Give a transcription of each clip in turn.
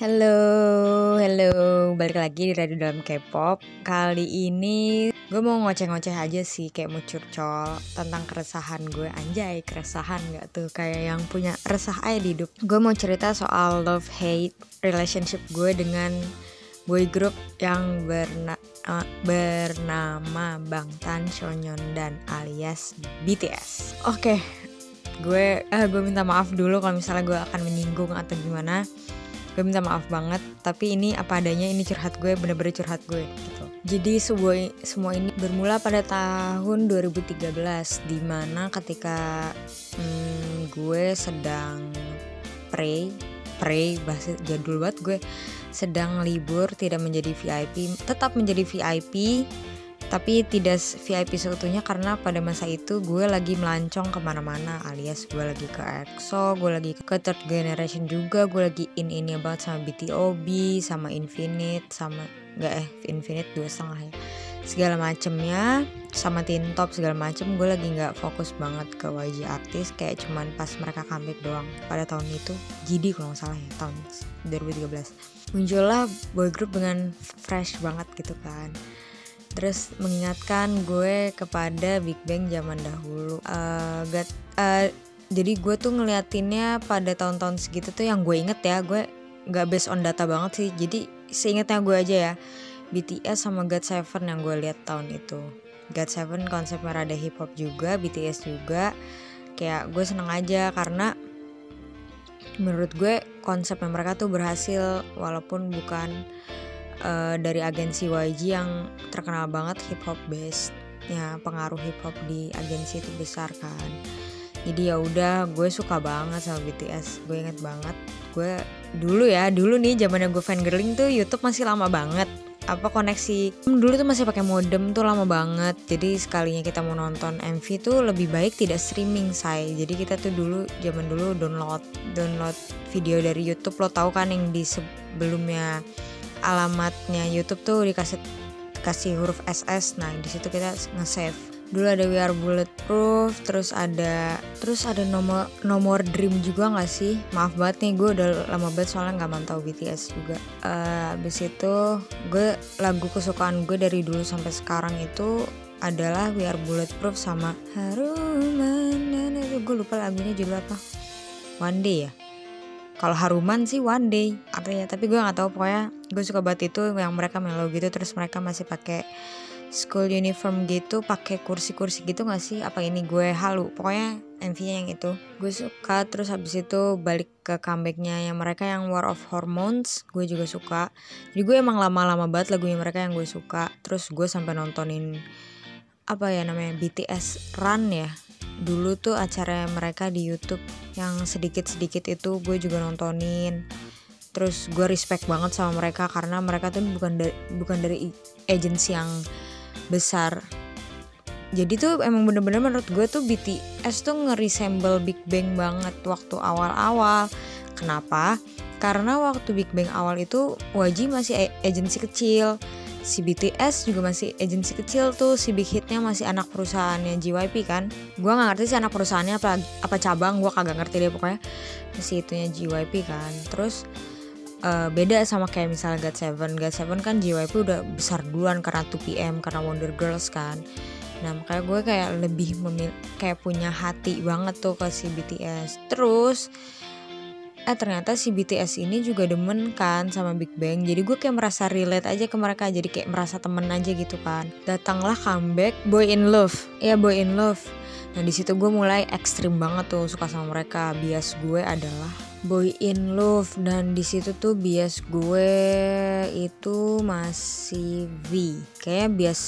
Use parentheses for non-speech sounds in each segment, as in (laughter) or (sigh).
Halo, halo, balik lagi di Radio Dalam K-pop. Kali ini gue mau ngoceh-ngoceh aja sih, kayak mau curcol tentang keresahan gue. Anjay, keresahan gak tuh? Kayak yang punya resah aja di hidup. Gue mau cerita soal love-hate relationship gue dengan boy group yang berna uh, bernama Bangtan dan alias BTS. Oke, gue uh, gue minta maaf dulu kalau misalnya gue akan menyinggung atau gimana gue minta maaf banget tapi ini apa adanya ini curhat gue bener-bener curhat gue gitu. Jadi semua semua ini bermula pada tahun 2013 di mana ketika hmm, gue sedang pray pray bahasa jadul banget gue sedang libur tidak menjadi VIP tetap menjadi VIP tapi tidak VIP seutuhnya karena pada masa itu gue lagi melancong ke mana-mana alias gue lagi ke EXO, gue lagi ke third generation juga, gue lagi in ini banget sama BTOB, sama Infinite, sama nggak eh Infinite dua setengah ya. Segala macemnya sama Teen Top segala macem gue lagi nggak fokus banget ke YG artis kayak cuman pas mereka comeback doang. Pada tahun itu jadi kalau nggak salah ya tahun 2013 muncullah boy group dengan fresh banget gitu kan terus mengingatkan gue kepada Big Bang zaman dahulu. Uh, gak, uh, jadi gue tuh ngeliatinnya pada tahun-tahun segitu tuh yang gue inget ya gue nggak based on data banget sih. Jadi seingetnya gue aja ya BTS sama God7 yang gue lihat tahun itu. God7 konsepnya rada hip hop juga BTS juga. Kayak gue seneng aja karena menurut gue konsepnya mereka tuh berhasil walaupun bukan uh, dari agensi YG yang terkenal banget hip hop based ya pengaruh hip hop di agensi itu besar kan. Jadi ya udah gue suka banget sama BTS gue inget banget. Gue dulu ya dulu nih zamannya gue fan girling tuh YouTube masih lama banget. Apa koneksi dulu tuh masih pakai modem tuh lama banget. Jadi sekalinya kita mau nonton MV tuh lebih baik tidak streaming say. Jadi kita tuh dulu zaman dulu download download video dari YouTube. Lo tau kan yang di sebelumnya alamatnya YouTube tuh dikasih kasih huruf SS nah di situ kita nge-save. Dulu ada We Are Bulletproof terus ada terus ada nomor nomor Dream juga nggak sih? Maaf banget nih gue udah lama banget soalnya nggak mantau BTS juga. Uh, abis itu gue lagu kesukaan gue dari dulu sampai sekarang itu adalah We Are Bulletproof sama Haruman. Itu gue lupa lagunya judul apa. One Day ya? Kalau Haruman sih one day artinya tapi gue nggak tahu pokoknya gue suka banget itu yang mereka melo gitu terus mereka masih pakai school uniform gitu pakai kursi-kursi gitu gak sih? Apa ini gue halu? Pokoknya MV-nya yang itu. Gue suka terus habis itu balik ke comebacknya yang mereka yang War of Hormones gue juga suka. Jadi gue emang lama-lama banget lagunya mereka yang gue suka. Terus gue sampai nontonin apa ya namanya BTS Run ya. Dulu tuh acara mereka di YouTube yang sedikit-sedikit itu gue juga nontonin terus gue respect banget sama mereka karena mereka tuh bukan dari bukan dari agensi yang besar. Jadi tuh emang bener-bener menurut gue tuh BTS tuh nge-resemble Big Bang banget waktu awal-awal. Kenapa? Karena waktu Big Bang awal itu YG masih agensi kecil si BTS juga masih agensi kecil tuh si Big Hitnya masih anak perusahaannya JYP kan. Gue nggak ngerti sih anak perusahaannya apa apa cabang gue kagak ngerti deh pokoknya masih itunya JYP kan. Terus uh, beda sama kayak misalnya GOT7 GOT7 kan JYP udah besar duluan karena 2PM karena Wonder Girls kan. Nah makanya gue kayak lebih memil kayak punya hati banget tuh ke si BTS terus eh ternyata si BTS ini juga demen kan sama Big Bang. Jadi gue kayak merasa relate aja ke mereka. Jadi kayak merasa temen aja gitu kan. Datanglah comeback Boy in Love. Ya Boy in Love. Nah di situ gue mulai ekstrim banget tuh suka sama mereka. Bias gue adalah Boy in Love. Dan di situ tuh bias gue itu masih V. Kayak bias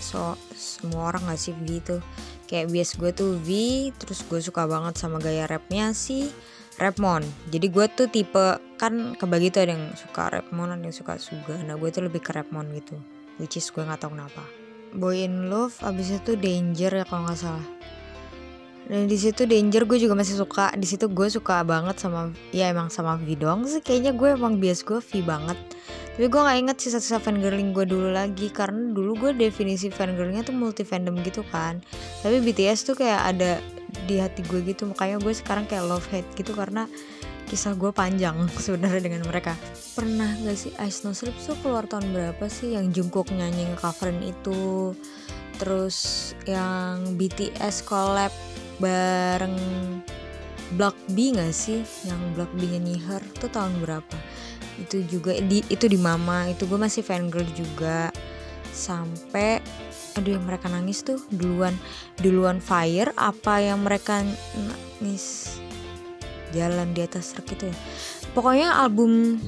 so semua orang gak sih V itu kayak bias gue tuh V terus gue suka banget sama gaya rapnya sih Rapmon. Jadi gue tuh tipe kan kebagi tuh ada yang suka Rapmon ada yang suka Suga. Nah gue tuh lebih ke Rapmon gitu. Which is gue nggak tahu kenapa. Boy in Love abis itu Danger ya kalau nggak salah dan di situ Danger gue juga masih suka. Di situ gue suka banget sama ya emang sama V doang sih. Kayaknya gue emang bias gue V banget. Tapi gue nggak inget sisa-sisa fangirling gue dulu lagi. Karena dulu gue definisi fangirlingnya tuh multi fandom gitu kan. Tapi BTS tuh kayak ada di hati gue gitu. Makanya gue sekarang kayak love hate gitu karena kisah gue panjang (laughs) sebenarnya dengan mereka. Pernah gak sih Ice No Sleep tuh keluar tahun berapa sih? Yang Jungkook nyanyi ngecoverin itu. Terus yang BTS collab bareng Block B gak sih? Yang Block B nyanyi Her tuh tahun berapa? Itu juga di itu di Mama. Itu gue masih fangirl juga. Sampai aduh yang mereka nangis tuh duluan. Duluan Fire apa yang mereka nangis? Jalan di atas truk itu ya. Pokoknya album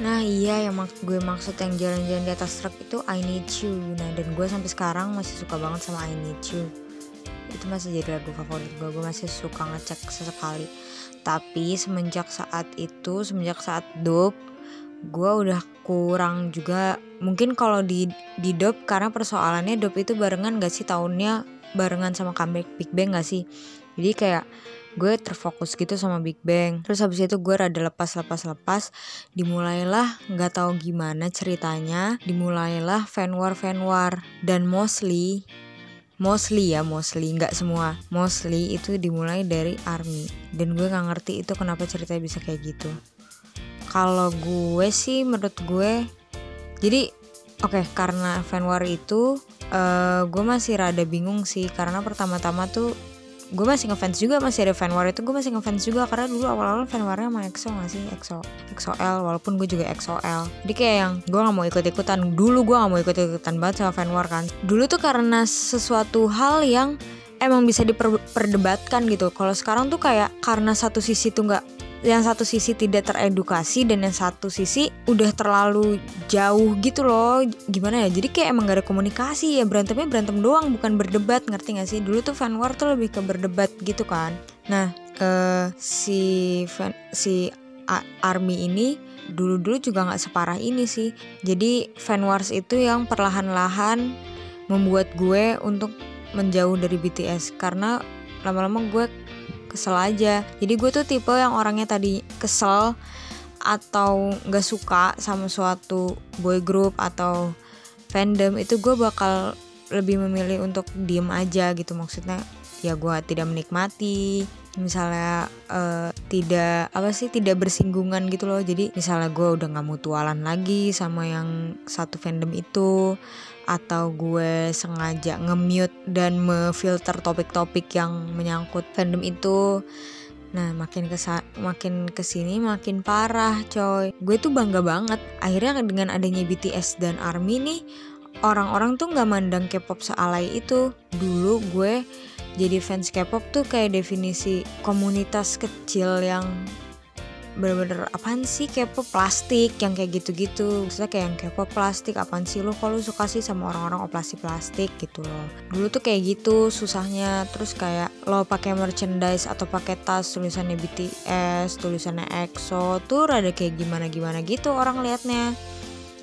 nah iya yang mak gue maksud yang jalan-jalan di atas truk itu I Need You. Nah dan gue sampai sekarang masih suka banget sama I Need You itu masih jadi lagu favorit gue gue masih suka ngecek sesekali. Tapi semenjak saat itu semenjak saat dub gue udah kurang juga. Mungkin kalau di di dop karena persoalannya dop itu barengan gak sih? Tahunnya barengan sama comeback Big Bang gak sih? Jadi kayak gue terfokus gitu sama Big Bang. Terus habis itu gue rada lepas lepas lepas. Dimulailah nggak tahu gimana ceritanya. Dimulailah fan war fan war dan mostly mostly ya mostly. Nggak semua. Mostly itu dimulai dari army. Dan gue nggak ngerti itu kenapa ceritanya bisa kayak gitu. Kalau gue sih menurut gue jadi oke okay, karena fan war itu uh, gue masih rada bingung sih. Karena pertama-tama tuh gue masih ngefans juga masih ada fan war itu gue masih ngefans juga karena dulu awal-awal fan warnya sama EXO gak sih? EXO EXO-L walaupun gue juga EXO-L jadi kayak yang gue gak mau ikut-ikutan dulu gue gak mau ikut-ikutan banget sama fan war kan. Dulu tuh karena sesuatu hal yang emang bisa diperdebatkan gitu. Kalau sekarang tuh kayak karena satu sisi tuh nggak yang satu sisi tidak teredukasi dan yang satu sisi udah terlalu jauh gitu loh. Gimana ya? Jadi kayak emang gak ada komunikasi ya. Berantemnya berantem doang bukan berdebat. Ngerti gak sih? Dulu tuh fan war tuh lebih ke berdebat gitu kan. Nah uh, si fan si army ini dulu-dulu juga nggak separah ini sih. Jadi fan wars itu yang perlahan-lahan membuat gue untuk menjauh dari BTS karena lama-lama gue kesel aja. Jadi gue tuh tipe yang orangnya tadi kesel atau nggak suka sama suatu boy group atau fandom itu gue bakal lebih memilih untuk diem aja gitu. Maksudnya ya gue tidak menikmati misalnya uh, tidak apa sih tidak bersinggungan gitu loh. Jadi misalnya gue udah nggak mutualan lagi sama yang satu fandom itu atau gue sengaja nge-mute dan memfilter topik-topik yang menyangkut fandom itu. Nah makin kesa makin ke sini makin parah coy. Gue tuh bangga banget Akhirnya dengan adanya BTS dan ARMY nih Orang-orang tuh gak mandang K-pop sealai itu. Dulu gue jadi fans K-pop tuh kayak definisi komunitas kecil yang bener-bener apaan sih kepo plastik? Yang kayak gitu-gitu. Maksudnya kayak yang kepo plastik apaan sih lo kalau suka sih sama orang-orang operasi plastik? Gitu loh. Dulu tuh kayak gitu susahnya. Terus kayak lo pakai merchandise atau pakai tas tulisannya BTS tulisannya EXO tuh rada kayak gimana-gimana gitu orang liatnya.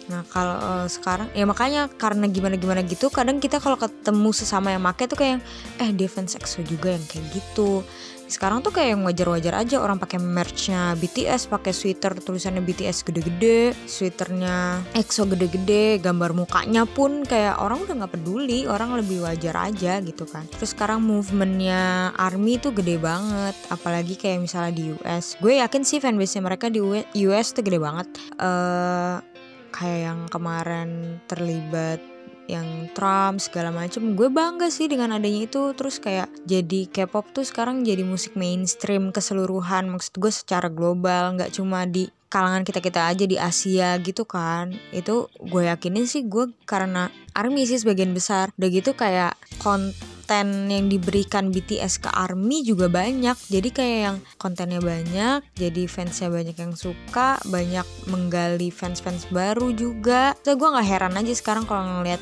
Nah kalau uh, sekarang ya makanya karena gimana-gimana gitu kadang kita kalau ketemu sesama yang make tuh kayak eh defense EXO juga yang kayak gitu sekarang tuh kayak yang wajar-wajar aja orang pakai merchnya BTS pakai sweater tulisannya BTS gede-gede sweaternya EXO gede-gede gambar mukanya pun kayak orang udah nggak peduli orang lebih wajar aja gitu kan. Terus sekarang movementnya ARMY tuh gede banget apalagi kayak misalnya di US gue yakin sih fanbase mereka di US tuh gede banget. Uh, kayak yang kemarin terlibat yang Trump segala macem gue bangga sih dengan adanya itu. Terus kayak jadi K-pop tuh sekarang jadi musik mainstream keseluruhan. Maksud gue secara global nggak cuma di kalangan kita kita aja di Asia gitu kan. Itu gue yakinin sih gue karena army sih sebagian besar. Udah gitu kayak konten konten yang diberikan BTS ke ARMY juga banyak jadi kayak yang kontennya banyak jadi fansnya banyak yang suka banyak menggali fans-fans baru juga so gue nggak heran aja sekarang kalau ngeliat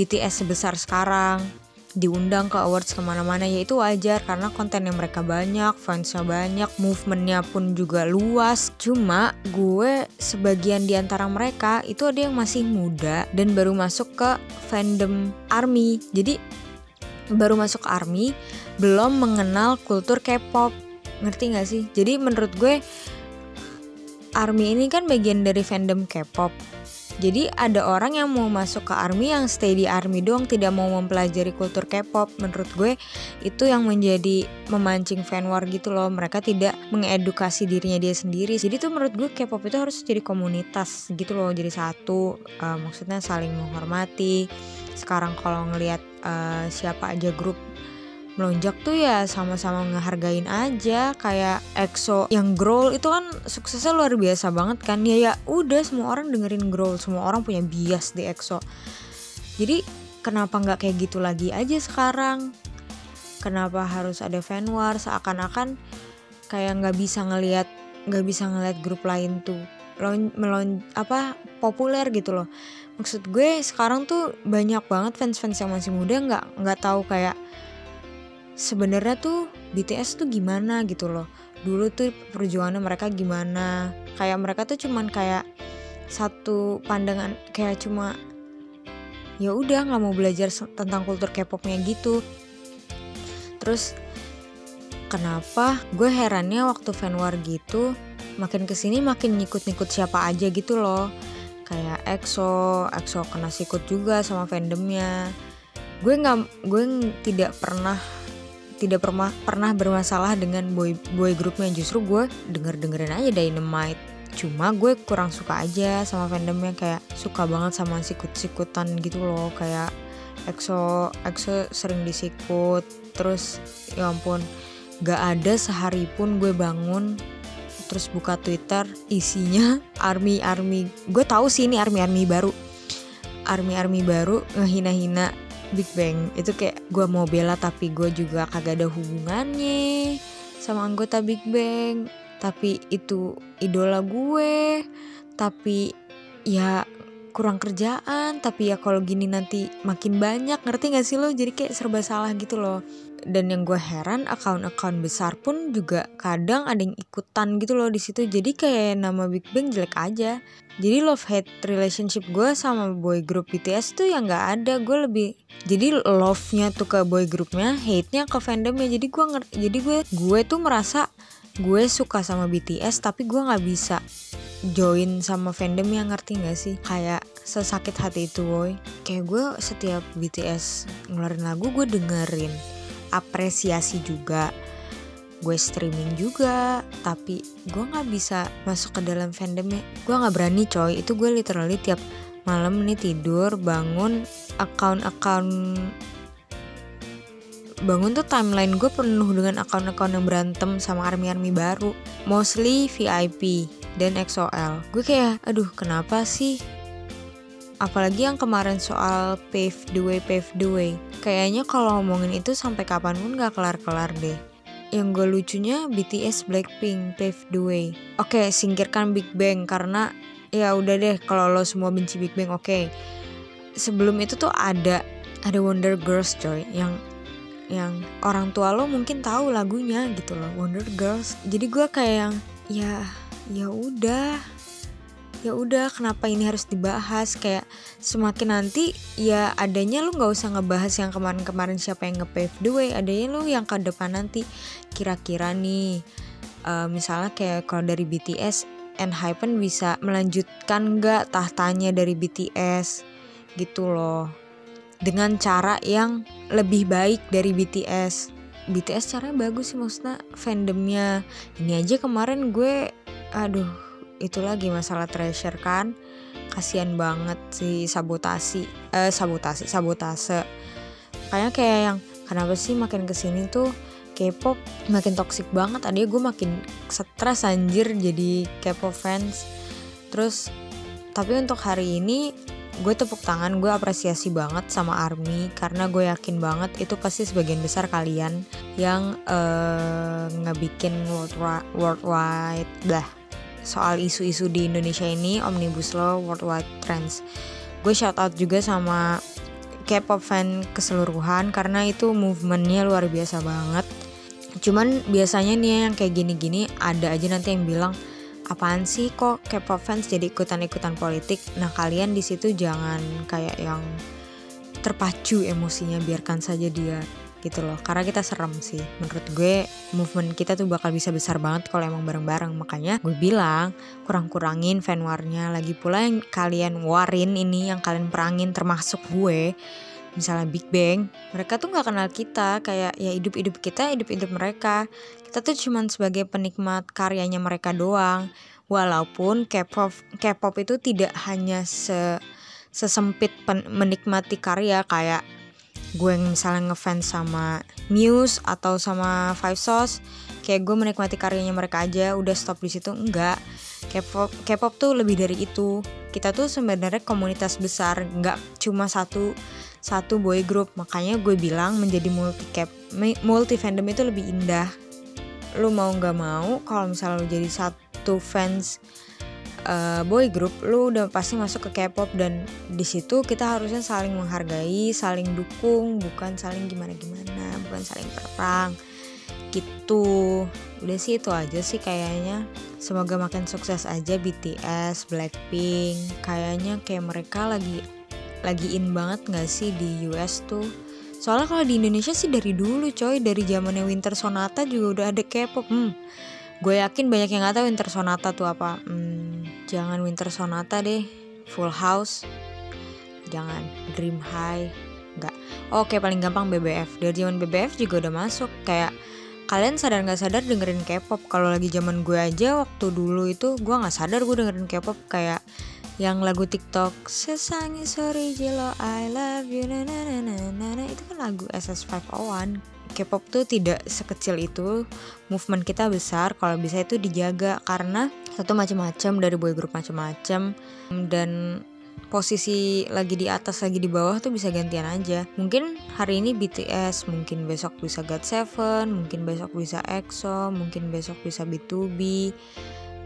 BTS sebesar sekarang diundang ke awards ke mana-mana ya itu wajar karena konten yang mereka banyak, fansnya banyak, movementnya pun juga luas. Cuma gue sebagian di antara mereka itu ada yang masih muda dan baru masuk ke fandom ARMY. Jadi baru masuk army belum mengenal kultur K-pop ngerti gak sih jadi menurut gue army ini kan bagian dari fandom K-pop Jadi ada orang yang mau masuk ke ARMY yang stay di ARMY doang tidak mau mempelajari kultur K-pop. Menurut gue itu yang menjadi memancing fan war gitu loh. Mereka tidak mengedukasi dirinya dia sendiri. Jadi tuh menurut gue K-pop itu harus jadi komunitas gitu loh, jadi satu. Uh, maksudnya saling menghormati. Sekarang kalau ngelihat uh, siapa aja grup melonjak tuh ya sama-sama ngehargain aja. Kayak EXO yang growl itu kan suksesnya luar biasa banget kan. Ya ya udah semua orang dengerin growl semua orang punya bias di EXO. Jadi kenapa nggak kayak gitu lagi aja sekarang? Kenapa harus ada fan war seakan-akan kayak nggak bisa ngelihat nggak bisa ngelihat grup lain tuh melon, apa populer gitu loh maksud gue sekarang tuh banyak banget fans-fans yang masih muda nggak nggak tahu kayak sebenarnya tuh BTS tuh gimana gitu loh. Dulu tuh perjuangan mereka gimana. Kayak mereka tuh cuman kayak satu pandangan kayak cuma ya udah nggak mau belajar tentang kultur K-popnya gitu. Terus kenapa? Gue herannya waktu fan war gitu makin ke sini makin nyikut-nyikut siapa aja gitu loh kayak EXO EXO kena sikut juga sama fandomnya. Gue nggak gue tidak pernah tidak pernah pernah bermasalah dengan boy boy grupnya. Justru gue denger dengerin aja Dynamite. Cuma gue kurang suka aja sama fandomnya. Kayak suka banget sama sikut-sikutan gitu loh. Kayak EXO EXO sering disikut. Terus ya ampun gak ada sehari pun gue bangun terus buka Twitter isinya (laughs) army army. Gue tahu sih ini army army baru. Army army baru ngehina-hina Big Bang. Itu kayak gue mau bela tapi gue juga kagak ada hubungannya sama anggota Big Bang. Tapi itu idola gue. Tapi ya kurang kerjaan tapi ya kalau gini nanti makin banyak ngerti gak sih lo? Jadi kayak serba salah gitu loh. Dan yang gue heran akun-akun besar pun juga kadang ada yang ikutan gitu loh di situ. Jadi kayak nama Big Bang jelek aja. Jadi love hate relationship gue sama boy group BTS tuh yang nggak ada. Gue lebih jadi love nya tuh ke boy groupnya hate nya ke fandomnya. Jadi gue jadi gue gue tuh merasa gue suka sama BTS tapi gue nggak bisa join sama fandom yang ngerti gak sih? Kayak sesakit hati itu boy. Kayak gue setiap BTS ngeluarin lagu gue dengerin apresiasi juga gue streaming juga tapi gue nggak bisa masuk ke dalam fandomnya. Gue nggak berani coy. Itu gue literally tiap malam nih tidur bangun account-account bangun tuh timeline gue penuh dengan akun-akun yang berantem sama army-army baru. Mostly VIP dan XOL gue kayak aduh kenapa sih? Apalagi yang kemarin soal pave the way pave the way. Kayaknya kalau ngomongin itu sampai kapan pun gak kelar-kelar deh. Yang gue lucunya BTS Blackpink pave the way. Oke singkirkan Big Bang karena ya udah deh kalau lo semua benci Big Bang oke. Sebelum itu tuh ada ada Wonder Girls coy yang yang orang tua lo mungkin tahu lagunya gitu loh Wonder Girls. Jadi gue kayak yang ya ya udah. Ya udah kenapa ini harus dibahas? Kayak semakin nanti ya adanya lu nggak usah ngebahas yang kemarin-kemarin siapa yang nge-pave the way. Adanya lu yang ke depan nanti. Kira-kira nih uh, misalnya kayak kalau dari BTS Hypen bisa melanjutkan nggak tahtanya dari BTS gitu loh. Dengan cara yang lebih baik dari BTS BTS caranya bagus sih maksudnya fandomnya. Ini aja kemarin gue aduh itu lagi masalah treasure kan? Kasihan banget si sabotasi. Eh sabotasi sabotase. Kayaknya kayak yang kenapa sih makin ke sini tuh K-pop makin toxic banget? Tadi gue makin stres anjir jadi K-pop fans. Terus tapi untuk hari ini gue tepuk tangan gue apresiasi banget sama ARMY karena gue yakin banget itu pasti sebagian besar kalian yang uh, ngebikin worldwide, worldwide lah soal isu-isu di Indonesia ini Omnibus Law Worldwide Trends. Gue shout out juga sama K-pop fan keseluruhan karena itu movementnya luar biasa banget. Cuman biasanya nih yang kayak gini-gini ada aja nanti yang bilang apaan sih kok K-pop fans jadi ikutan-ikutan politik. Nah kalian di situ jangan kayak yang terpacu emosinya biarkan saja dia gitu loh. Karena kita serem sih. Menurut gue movement kita tuh bakal bisa besar banget kalau emang bareng-bareng. Makanya gue bilang kurang-kurangin fan warnya lagi pula yang kalian warin ini yang kalian perangin termasuk gue misalnya Big Bang mereka tuh nggak kenal kita. Kayak ya hidup-hidup kita hidup-hidup mereka. Kita tuh cuman sebagai penikmat karyanya mereka doang. Walaupun K-pop K-pop itu tidak hanya se sesempit menikmati karya kayak gue misalnya ngefans sama Muse atau sama Five Sauce kayak gue menikmati karyanya mereka aja udah stop di situ enggak. K-pop K-pop tuh lebih dari itu. Kita tuh sebenarnya komunitas besar nggak cuma satu satu boy group. Makanya gue bilang menjadi multi cap multi fandom itu lebih indah. Lu mau nggak mau kalau misalnya lu jadi satu fans uh, boy group lu udah pasti masuk ke K-pop dan di situ kita harusnya saling menghargai, saling dukung, bukan saling gimana-gimana, bukan saling perang. Gitu. Udah sih itu aja sih kayaknya. Semoga makin sukses aja BTS, Blackpink. Kayaknya kayak mereka lagi lagi in banget gak sih di US tuh? Soalnya kalau di Indonesia sih dari dulu coy, dari zamannya Winter Sonata juga udah ada K-pop. Hmm. Gue yakin banyak yang gak tahu Winter Sonata tuh apa. Hmm, jangan Winter Sonata deh. Full House. Jangan Dream High. Nggak. Oke paling gampang BBF dari zaman BBF juga udah masuk. Kayak kalian sadar nggak sadar dengerin K-pop. Kalau lagi zaman gue aja waktu dulu itu gue nggak sadar gue dengerin K-pop. Kayak yang lagu TikTok sesangi sorry jelo I love you na na na na na, na. itu kan lagu SS501 K-pop tuh tidak sekecil itu. Movement kita besar kalau bisa itu dijaga. Karena satu macam-macam dari boy group macam-macam dan posisi lagi di atas lagi di bawah tuh bisa gantian aja. Mungkin hari ini BTS mungkin besok bisa GOT7 mungkin besok bisa EXO mungkin besok bisa B2B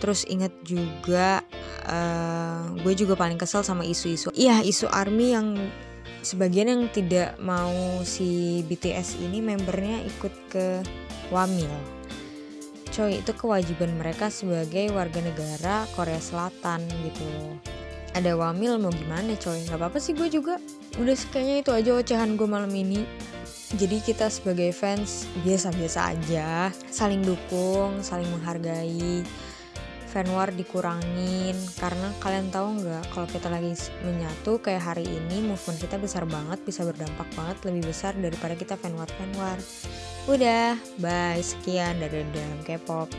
terus inget juga uh, gue juga paling kesel sama isu-isu. Iya isu army yang sebagian yang tidak mau si BTS ini membernya ikut ke Wamil. Coy, itu kewajiban mereka sebagai warga negara Korea Selatan gitu. Ada Wamil mau gimana coy? Gak apa-apa sih gue juga. Udah kayaknya itu aja ocehan gue malam ini. Jadi kita sebagai fans biasa-biasa aja, saling dukung, saling menghargai fan war dikurangin. Karena kalian tahu nggak kalau kita lagi menyatu kayak hari ini movement kita besar banget bisa berdampak banget lebih besar daripada kita fan war fan war. Udah bye sekian dari dalam K-pop